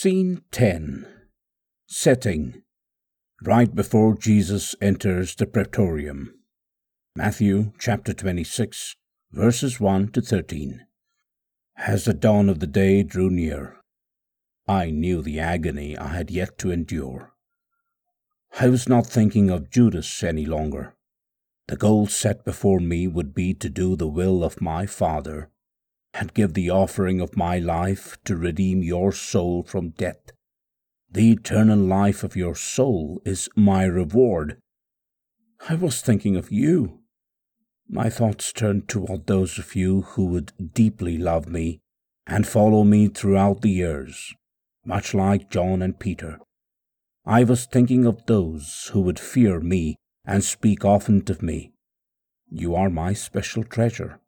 Scene 10 Setting Right before Jesus enters the praetorium. Matthew chapter 26, verses 1 to 13. As the dawn of the day drew near, I knew the agony I had yet to endure. I was not thinking of Judas any longer. The goal set before me would be to do the will of my Father and give the offering of my life to redeem your soul from death. The eternal life of your soul is my reward. I was thinking of you. My thoughts turned toward those of you who would deeply love me and follow me throughout the years, much like John and Peter. I was thinking of those who would fear me and speak often of me. You are my special treasure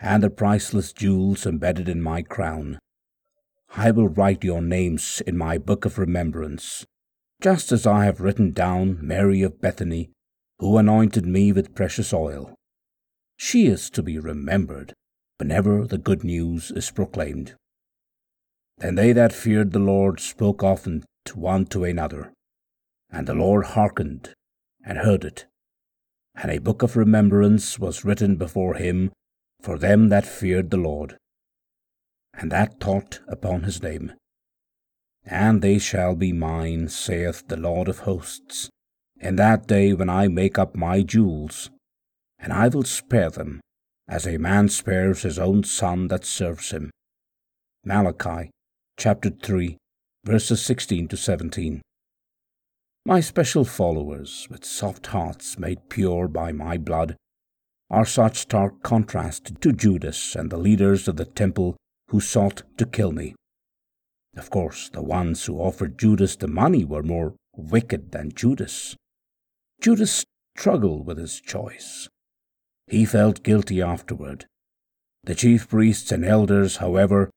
and the priceless jewels embedded in my crown. I will write your names in my book of remembrance, just as I have written down Mary of Bethany, who anointed me with precious oil. She is to be remembered whenever the good news is proclaimed. Then they that feared the Lord spoke often to one to another, and the Lord hearkened and heard it. And a book of remembrance was written before him for them that feared the Lord, and that thought upon his name. And they shall be mine, saith the Lord of hosts, in that day when I make up my jewels, and I will spare them, as a man spares his own son that serves him. Malachi chapter 3, verses 16 to 17. My special followers, with soft hearts made pure by my blood, are such stark contrast to Judas and the leaders of the temple who sought to kill me. Of course, the ones who offered Judas the money were more wicked than Judas. Judas struggled with his choice. He felt guilty afterward. The chief priests and elders, however,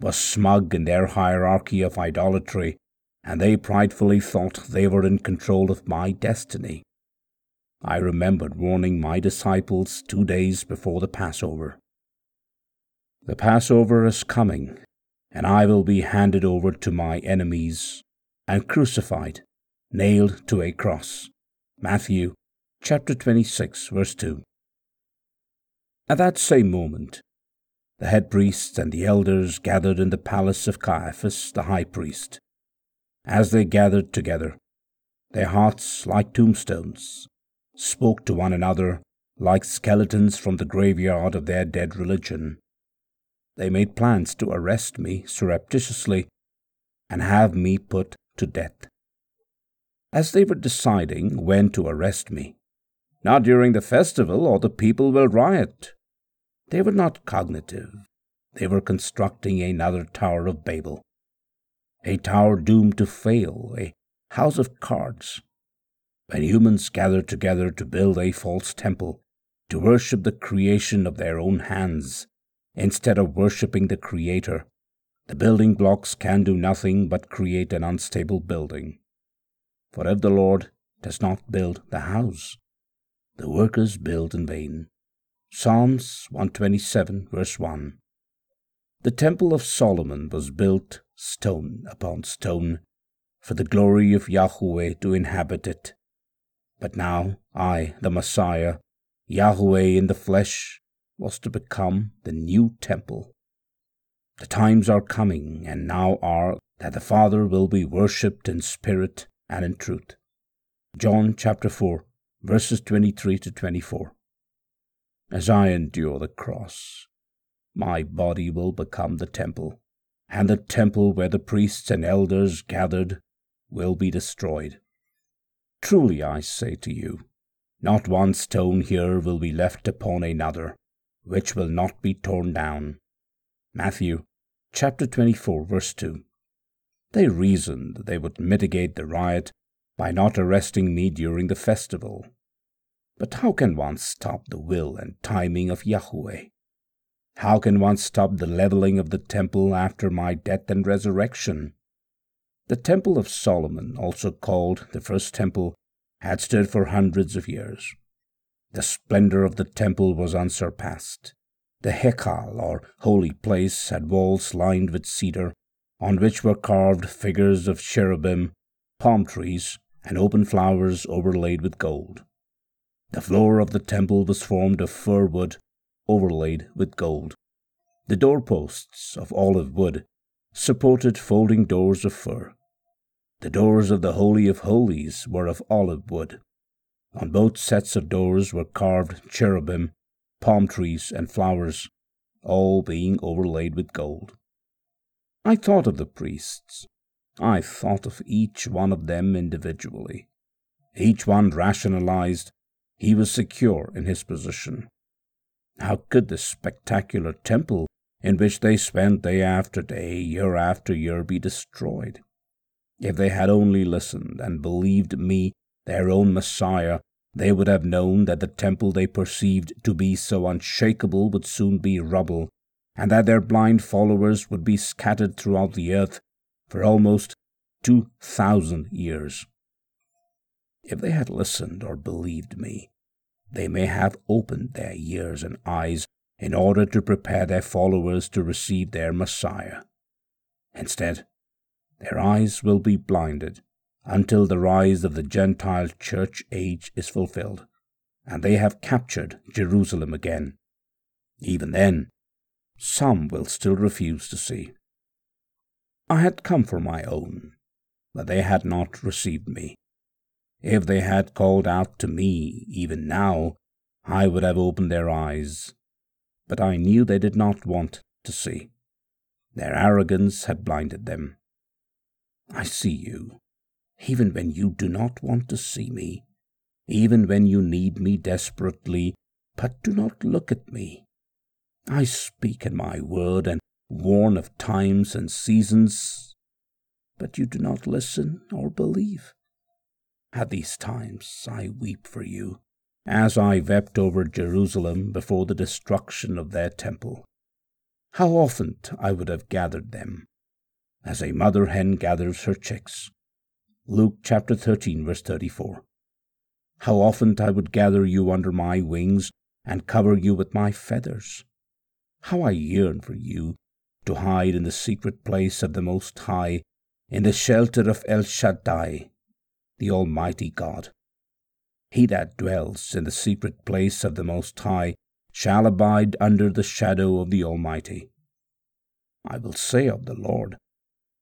were smug in their hierarchy of idolatry, and they pridefully thought they were in control of my destiny. I remembered warning my disciples two days before the Passover. The Passover is coming, and I will be handed over to my enemies and crucified, nailed to a cross. Matthew chapter 26, verse 2. At that same moment, the head priests and the elders gathered in the palace of Caiaphas the high priest. As they gathered together, their hearts like tombstones, spoke to one another like skeletons from the graveyard of their dead religion. They made plans to arrest me surreptitiously and have me put to death. As they were deciding when to arrest me, not during the festival or the people will riot. They were not cognitive. They were constructing another Tower of Babel. A tower doomed to fail, a house of cards, when humans gather together to build a false temple, to worship the creation of their own hands, instead of worshipping the Creator, the building blocks can do nothing but create an unstable building. For if the Lord does not build the house, the workers build in vain. Psalms 127, verse 1. The Temple of Solomon was built stone upon stone for the glory of Yahweh to inhabit it. But now I, the Messiah, Yahweh in the flesh, was to become the new temple. The times are coming, and now are, that the Father will be worshipped in spirit and in truth. John chapter 4, verses 23 to 24. As I endure the cross, my body will become the temple, and the temple where the priests and elders gathered will be destroyed. Truly I say to you, not one stone here will be left upon another, which will not be torn down. Matthew chapter 24, verse 2. They reasoned that they would mitigate the riot by not arresting me during the festival. But how can one stop the will and timing of Yahweh? How can one stop the leveling of the temple after my death and resurrection? The Temple of Solomon, also called the First Temple, had stood for hundreds of years. The splendor of the temple was unsurpassed. The Hekal, or holy place, had walls lined with cedar, on which were carved figures of cherubim, palm trees, and open flowers overlaid with gold. The floor of the temple was formed of fir wood overlaid with gold. The doorposts of olive wood supported folding doors of fir. The doors of the Holy of Holies were of olive wood. On both sets of doors were carved cherubim, palm trees, and flowers, all being overlaid with gold. I thought of the priests. I thought of each one of them individually. Each one rationalized he was secure in his position. How could this spectacular temple in which they spent day after day, year after year, be destroyed? If they had only listened and believed me, their own Messiah, they would have known that the temple they perceived to be so unshakable would soon be rubble, and that their blind followers would be scattered throughout the earth for almost two thousand years. If they had listened or believed me, they may have opened their ears and eyes in order to prepare their followers to receive their Messiah. Instead, their eyes will be blinded until the rise of the Gentile church age is fulfilled, and they have captured Jerusalem again. Even then, some will still refuse to see. I had come for my own, but they had not received me. If they had called out to me even now, I would have opened their eyes. But I knew they did not want to see. Their arrogance had blinded them. I see you, even when you do not want to see me, even when you need me desperately, but do not look at me. I speak in my word and warn of times and seasons, but you do not listen or believe. At these times I weep for you, as I wept over Jerusalem before the destruction of their temple. How often I would have gathered them, as a mother hen gathers her chicks. Luke chapter 13, verse 34. How often I would gather you under my wings and cover you with my feathers. How I yearn for you to hide in the secret place of the Most High, in the shelter of El Shaddai, the Almighty God. He that dwells in the secret place of the Most High shall abide under the shadow of the Almighty. I will say of the Lord,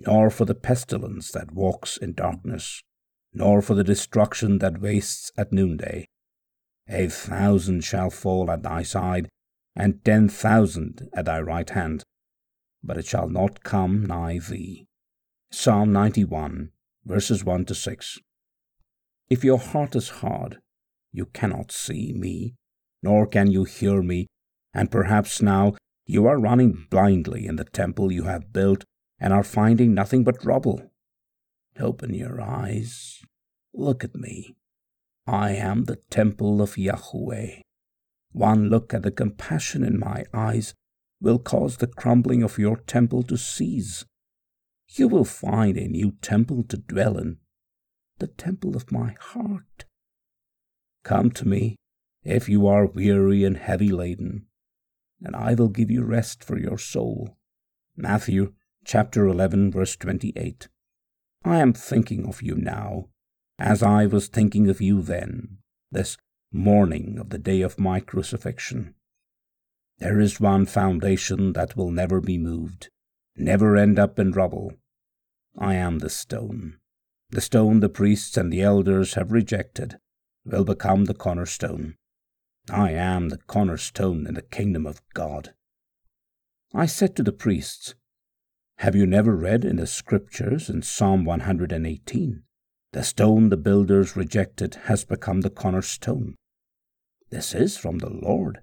nor for the pestilence that walks in darkness, nor for the destruction that wastes at noonday. A thousand shall fall at thy side, and ten thousand at thy right hand, but it shall not come nigh thee. Psalm 91, verses 1 to 6. If your heart is hard, you cannot see me, nor can you hear me, and perhaps now you are running blindly in the temple you have built and are finding nothing but rubble. Open your eyes. Look at me. I am the temple of Yahweh. One look at the compassion in my eyes will cause the crumbling of your temple to cease. You will find a new temple to dwell in, the temple of my heart. Come to me if you are weary and heavy laden, and I will give you rest for your soul. Matthew chapter 11 verse 28. I am thinking of you now, as I was thinking of you then, this morning of the day of my crucifixion. There is one foundation that will never be moved, never end up in rubble. I am the stone. The stone the priests and the elders have rejected will become the cornerstone. I am the cornerstone in the kingdom of God. I said to the priests, Have you never read in the scriptures in Psalm 118, The stone the builders rejected has become the cornerstone? This is from the Lord,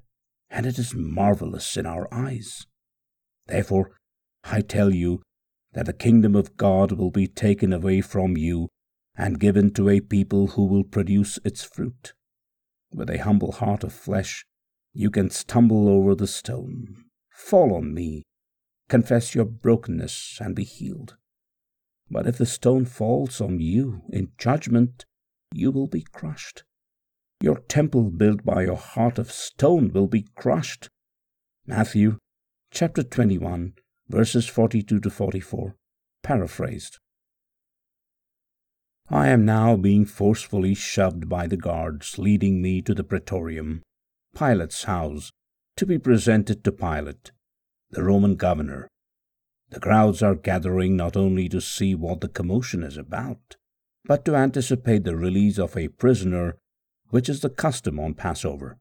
and it is marvelous in our eyes. Therefore, I tell you that the kingdom of God will be taken away from you and given to a people who will produce its fruit. With a humble heart of flesh, you can stumble over the stone. Fall on me, confess your brokenness, and be healed. But if the stone falls on you in judgment, you will be crushed. Your temple built by your heart of stone will be crushed. Matthew chapter 21, verses 42 to 44, paraphrased. I am now being forcefully shoved by the guards leading me to the praetorium, Pilate's house, to be presented to Pilate, the Roman governor. The crowds are gathering not only to see what the commotion is about, but to anticipate the release of a prisoner, which is the custom on Passover.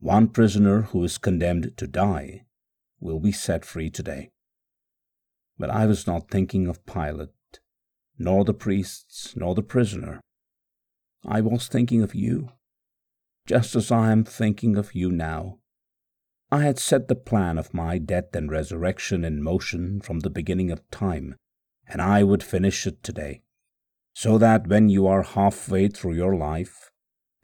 One prisoner who is condemned to die will be set free today. But I was not thinking of Pilate, nor the priests, nor the prisoner. I was thinking of you, just as I am thinking of you now. I had set the plan of my death and resurrection in motion from the beginning of time, and I would finish it today, so that when you are halfway through your life,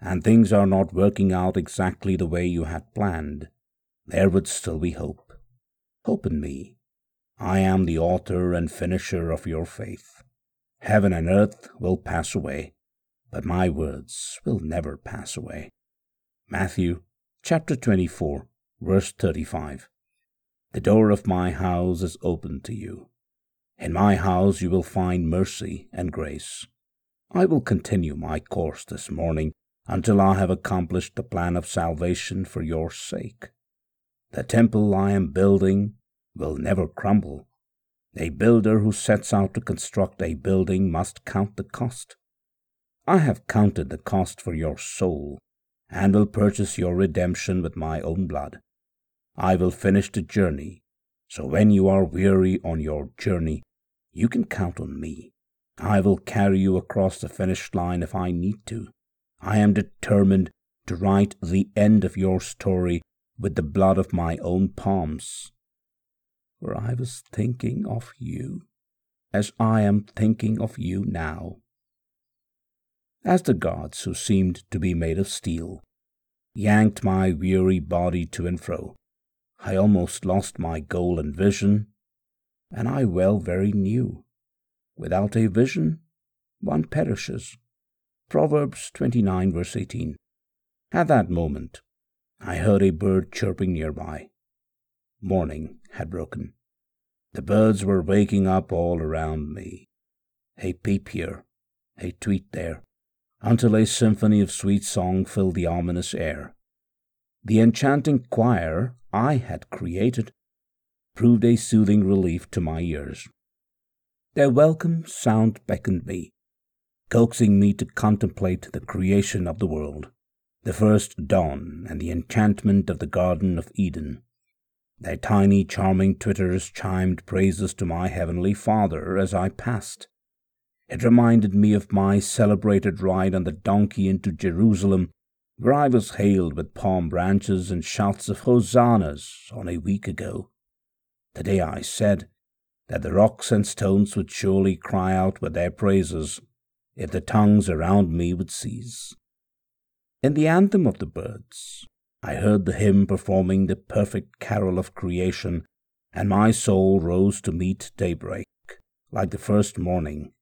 and things are not working out exactly the way you had planned, there would still be hope. Hope in me. I am the author and finisher of your faith. Heaven and earth will pass away, but my words will never pass away. Matthew chapter 24, verse 35. The door of my house is open to you. In my house you will find mercy and grace. I will continue my course this morning until I have accomplished the plan of salvation for your sake. The temple I am building will never crumble. A builder who sets out to construct a building must count the cost. I have counted the cost for your soul and will purchase your redemption with my own blood. I will finish the journey, so when you are weary on your journey, you can count on me. I will carry you across the finish line if I need to. I am determined to write the end of your story with the blood of my own palms. For I was thinking of you, as I am thinking of you now. As the gods, who seemed to be made of steel, yanked my weary body to and fro, I almost lost my goal and vision, and I well very knew. Without a vision, one perishes. Proverbs 29, verse 18. At that moment, I heard a bird chirping nearby. Morning had broken. The birds were waking up all around me. A peep here, a tweet there, until a symphony of sweet song filled the ominous air. The enchanting choir I had created proved a soothing relief to my ears. Their welcome sound beckoned me, coaxing me to contemplate the creation of the world, the first dawn and the enchantment of the Garden of Eden. Their tiny, charming twitters chimed praises to my Heavenly Father as I passed. It reminded me of my celebrated ride on the donkey into Jerusalem, where I was hailed with palm branches and shouts of hosannas on a week ago. The day I said that the rocks and stones would surely cry out with their praises if the tongues around me would cease. In the anthem of the birds, I heard the hymn performing the perfect carol of creation, and my soul rose to meet daybreak, like the first morning.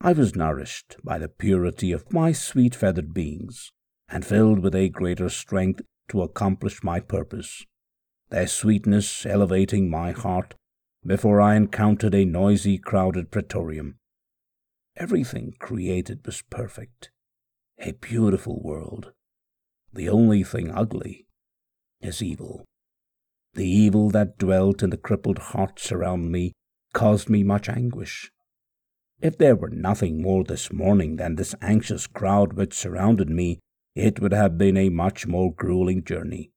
I was nourished by the purity of my sweet feathered beings, and filled with a greater strength to accomplish my purpose, their sweetness elevating my heart before I encountered a noisy, crowded praetorium. Everything created was perfect, a beautiful world. The only thing ugly is evil. The evil that dwelt in the crippled hearts around me caused me much anguish. If there were nothing more this morning than this anxious crowd which surrounded me, it would have been a much more grueling journey.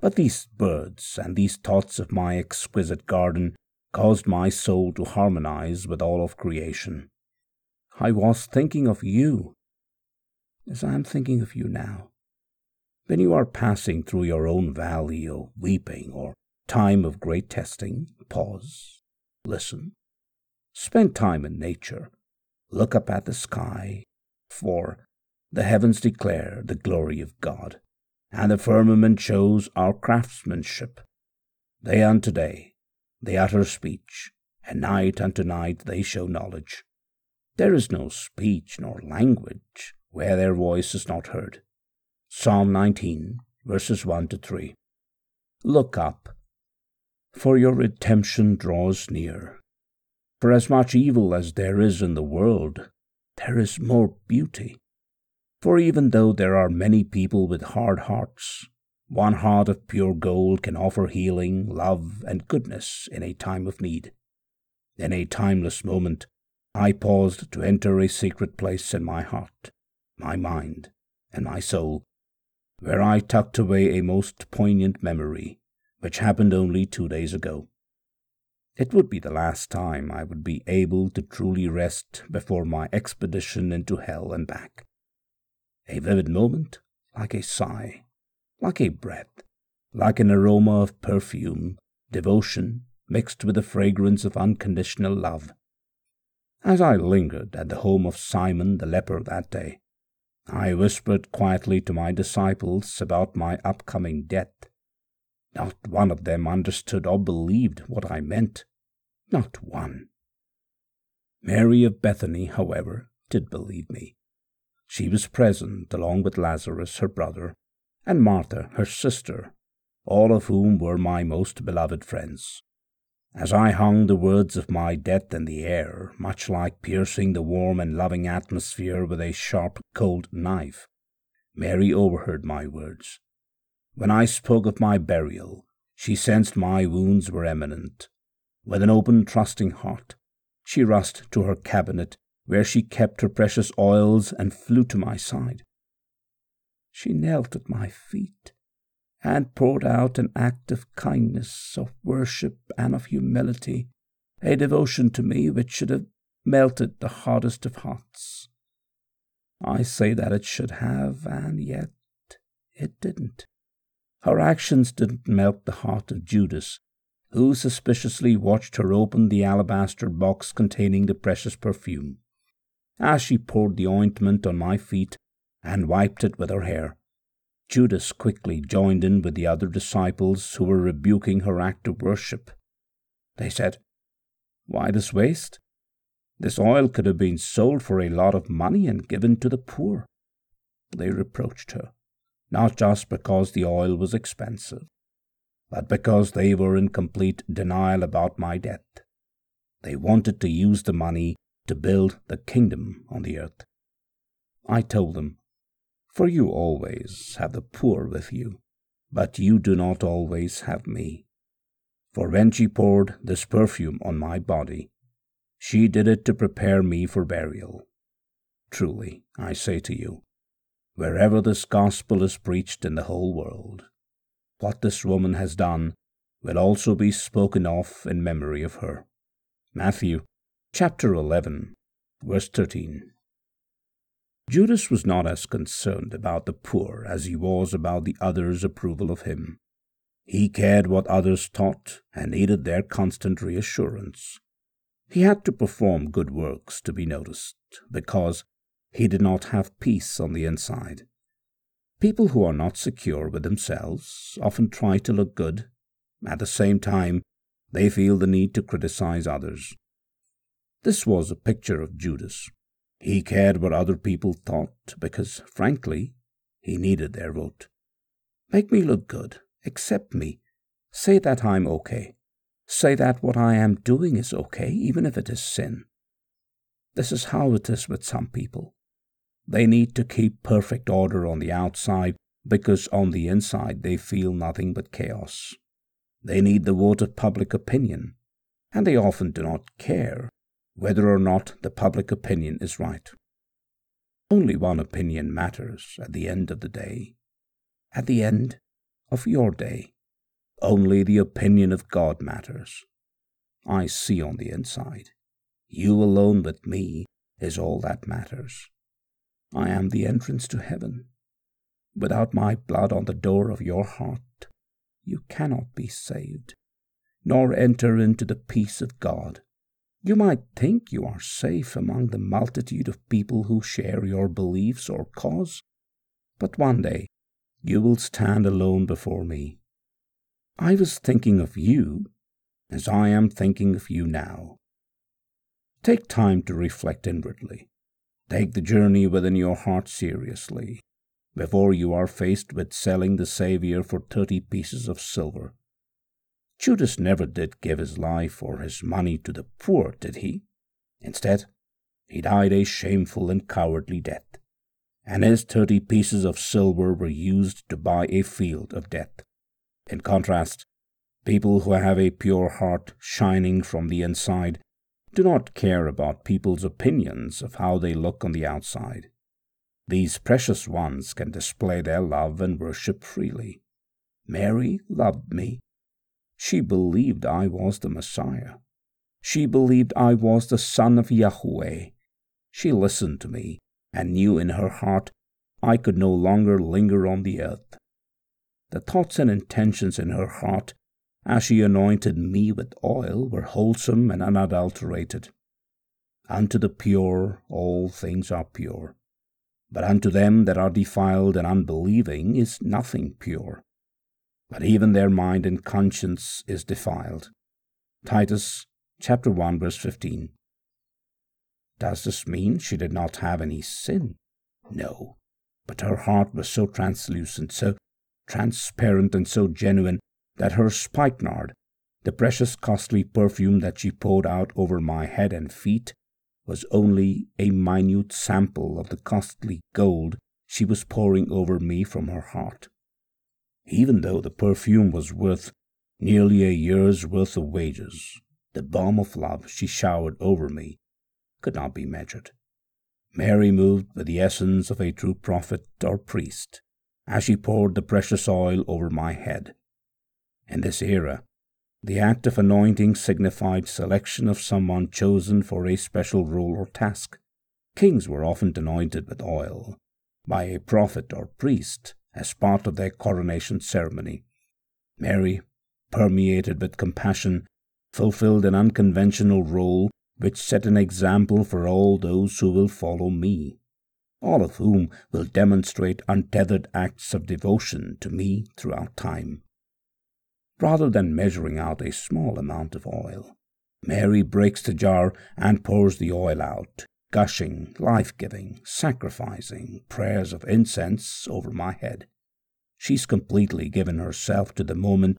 But these birds and these thoughts of my exquisite garden caused my soul to harmonize with all of creation. I was thinking of you, as I am thinking of you now. When you are passing through your own valley of weeping or time of great testing, pause, listen, Spend time in nature. Look up at the sky, for the heavens declare the glory of God, and the firmament shows our craftsmanship. Day unto day they utter speech, and night unto night they show knowledge. There is no speech nor language where their voice is not heard. Psalm 19, verses 1 to 3. Look up, for your redemption draws near. For as much evil as there is in the world, there is more beauty. For even though there are many people with hard hearts, one heart of pure gold can offer healing, love, and goodness in a time of need. In a timeless moment, I paused to enter a secret place in my heart, my mind, and my soul, where I tucked away a most poignant memory, which happened only two days ago. It would be the last time I would be able to truly rest before my expedition into hell and back. A vivid moment, like a sigh, like a breath, like an aroma of perfume, devotion, mixed with the fragrance of unconditional love. As I lingered at the home of Simon the leper that day, I whispered quietly to my disciples about my upcoming death. Not one of them understood or believed what I meant. Not one. Mary of Bethany, however, did believe me. She was present along with Lazarus, her brother, and Martha, her sister, all of whom were my most beloved friends. As I hung the words of my death in the air, much like piercing the warm and loving atmosphere with a sharp, cold knife, Mary overheard my words. When I spoke of my burial, she sensed my wounds were imminent. With an open, trusting heart, she rushed to her cabinet, where she kept her precious oils, and flew to my side. She knelt at my feet and poured out an act of kindness, of worship, and of humility, a devotion to me which should have melted the hardest of hearts. I say that it should have, and yet it didn't. Her actions didn't melt the heart of Judas, who suspiciously watched her open the alabaster box containing the precious perfume. As she poured the ointment on my feet and wiped it with her hair, Judas quickly joined in with the other disciples who were rebuking her act of worship. They said, Why this waste? This oil could have been sold for a lot of money and given to the poor. They reproached her, not just because the oil was expensive, but because they were in complete denial about my death. They wanted to use the money to build the kingdom on the earth. I told them for you always have the poor with you, but you do not always have me. For when she poured this perfume on my body, she did it to prepare me for burial. Truly, I say to you, wherever this gospel is preached in the whole world, what this woman has done will also be spoken of in memory of her. Matthew chapter 11, verse 13. Judas was not as concerned about the poor as he was about the others' approval of him. He cared what others thought and needed their constant reassurance. He had to perform good works to be noticed, because he did not have peace on the inside. People who are not secure with themselves often try to look good. At the same time, they feel the need to criticize others. This was a picture of Judas. He cared what other people thought because, frankly, he needed their vote. Make me look good. Accept me. Say that I'm okay. Say that what I am doing is okay, even if it is sin. This is how it is with some people. They need to keep perfect order on the outside because on the inside they feel nothing but chaos. They need the vote of public opinion, and they often do not care whether or not the public opinion is right. Only one opinion matters at the end of the day. At the end of your day, only the opinion of God matters. I see on the inside. You alone with me is all that matters. I am the entrance to heaven. Without my blood on the door of your heart, you cannot be saved, nor enter into the peace of God You might think you are safe among the multitude of people who share your beliefs or cause, but one day you will stand alone before me. I was thinking of you as I am thinking of you now. Take time to reflect inwardly. Take the journey within your heart seriously before you are faced with selling the Saviour for thirty pieces of silver. Judas never did give his life or his money to the poor, did he? Instead, he died a shameful and cowardly death, and his thirty pieces of silver were used to buy a field of death. In contrast, people who have a pure heart shining from the inside do not care about people's opinions of how they look on the outside. These precious ones can display their love and worship freely. Mary loved me. She believed I was the Messiah. She believed I was the Son of Yahweh. She listened to me and knew in her heart I could no longer linger on the earth. The thoughts and intentions in her heart as she anointed me with oil were wholesome and unadulterated. Unto the pure all things are pure, but unto them that are defiled and unbelieving is nothing pure. But even their mind and conscience is defiled. Titus chapter 1 verse 15. Does this mean she did not have any sin? No, but her heart was so translucent, so transparent, and so genuine that her spikenard, the precious costly perfume that she poured out over my head and feet, was only a minute sample of the costly gold she was pouring over me from her heart. Even though the perfume was worth nearly a year's worth of wages, the balm of love she showered over me could not be measured. Mary moved with the essence of a true prophet or priest as she poured the precious oil over my head. In this era, the act of anointing signified selection of someone chosen for a special role or task. Kings were often anointed with oil by a prophet or priest as part of their coronation ceremony. Mary, permeated with compassion, fulfilled an unconventional role which set an example for all those who will follow me, all of whom will demonstrate untethered acts of devotion to me throughout time rather than measuring out a small amount of oil. Mary breaks the jar and pours the oil out, gushing, life giving, sacrificing prayers of incense over my head. She's completely given herself to the moment.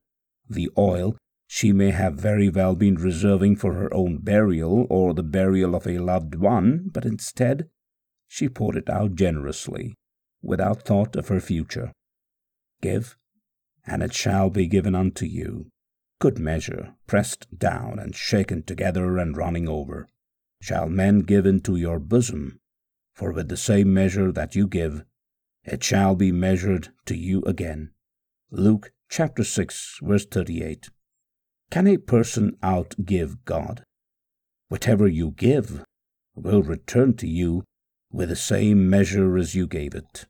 The oil she may have very well been reserving for her own burial or the burial of a loved one, but instead she poured it out generously, without thought of her future. Give and it shall be given unto you. Good measure, pressed down and shaken together and running over, shall men give into your bosom. For with the same measure that you give, it shall be measured to you again. Luke chapter 6, verse 38. Can a person outgive God? Whatever you give will return to you with the same measure as you gave it.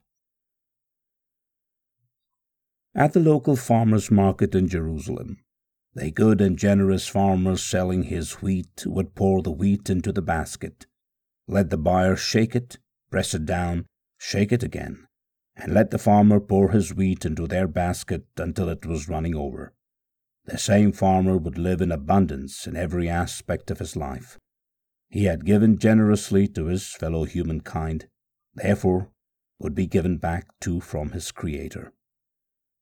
At the local farmers' market in Jerusalem, a good and generous farmer selling his wheat would pour the wheat into the basket, let the buyer shake it, press it down, shake it again, and let the farmer pour his wheat into their basket until it was running over. The same farmer would live in abundance in every aspect of his life. He had given generously to his fellow humankind, therefore would be given back too from his Creator.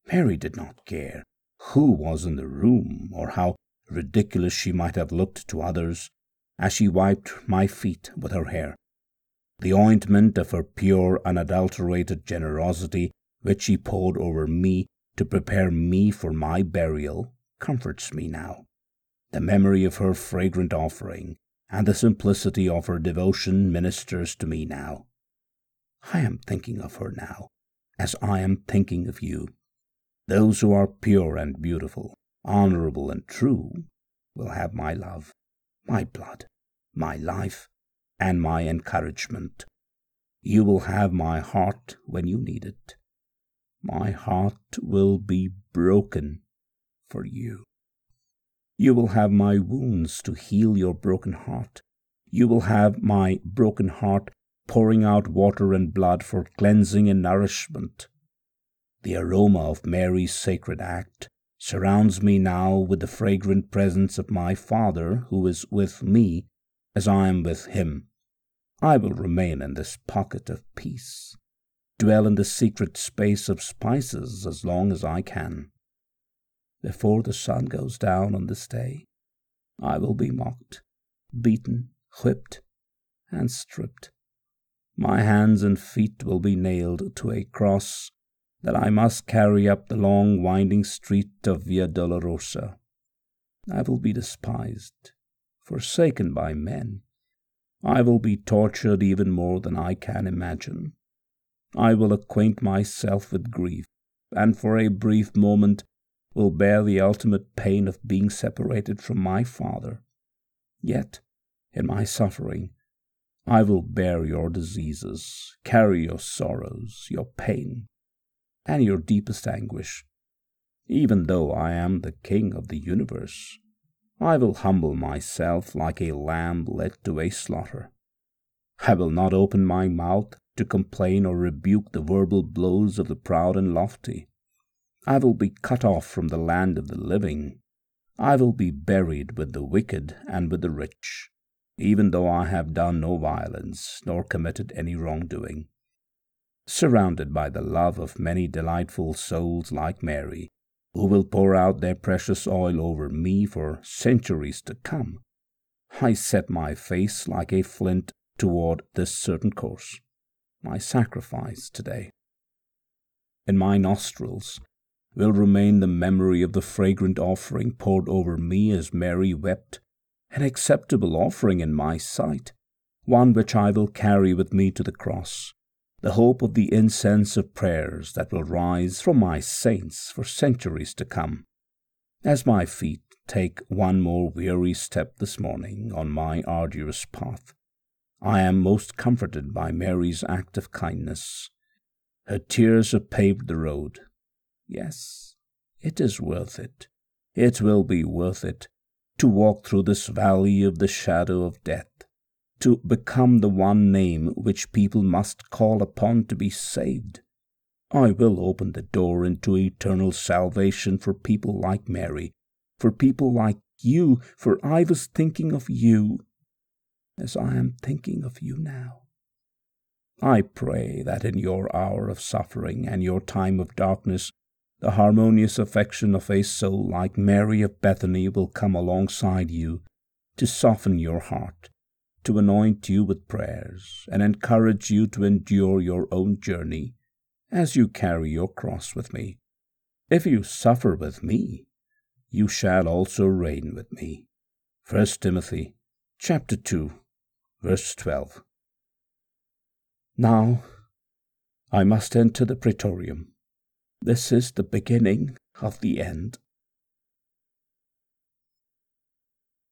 Mary did not care who was in the room or how ridiculous she might have looked to others as she wiped my feet with her hair. The ointment of her pure, unadulterated generosity, which she poured over me to prepare me for my burial, comforts me now. The memory of her fragrant offering and the simplicity of her devotion ministers to me now. I am thinking of her now, as I am thinking of you. Those who are pure and beautiful, honorable and true, will have my love, my blood, my life, and my encouragement. You will have my heart when you need it. My heart will be broken for you. You will have my wounds to heal your broken heart. You will have my broken heart pouring out water and blood for cleansing and nourishment. The aroma of Mary's sacred act surrounds me now with the fragrant presence of my Father who is with me as I am with him. I will remain in this pocket of peace, dwell in the secret space of spices as long as I can. Before the sun goes down on this day, I will be mocked, beaten, whipped, and stripped. My hands and feet will be nailed to a cross that I must carry up the long winding street of Via Dolorosa. I will be despised, forsaken by men. I will be tortured even more than I can imagine. I will acquaint myself with grief, and for a brief moment will bear the ultimate pain of being separated from my Father. Yet, in my suffering, I will bear your diseases, carry your sorrows, your pain, and your deepest anguish. Even though I am the King of the universe, I will humble myself like a lamb led to a slaughter. I will not open my mouth to complain or rebuke the verbal blows of the proud and lofty. I will be cut off from the land of the living. I will be buried with the wicked and with the rich, even though I have done no violence nor committed any wrongdoing surrounded by the love of many delightful souls like Mary, who will pour out their precious oil over me for centuries to come, I set my face like a flint toward this certain course, my sacrifice today. In my nostrils will remain the memory of the fragrant offering poured over me as Mary wept, an acceptable offering in my sight, one which I will carry with me to the cross, the hope of the incense of prayers that will rise from my saints for centuries to come. As my feet take one more weary step this morning on my arduous path, I am most comforted by Mary's act of kindness. Her tears have paved the road. Yes, it is worth it. It will be worth it to walk through this valley of the shadow of death to become the one name which people must call upon to be saved. I will open the door into eternal salvation for people like Mary, for people like you, for I was thinking of you as I am thinking of you now. I pray that in your hour of suffering and your time of darkness, the harmonious affection of a soul like Mary of Bethany will come alongside you to soften your heart to anoint you with prayers and encourage you to endure your own journey as you carry your cross with me. If you suffer with me, you shall also reign with me. 1 Timothy chapter 2 verse 12. Now I must enter the praetorium. This is the beginning of the end.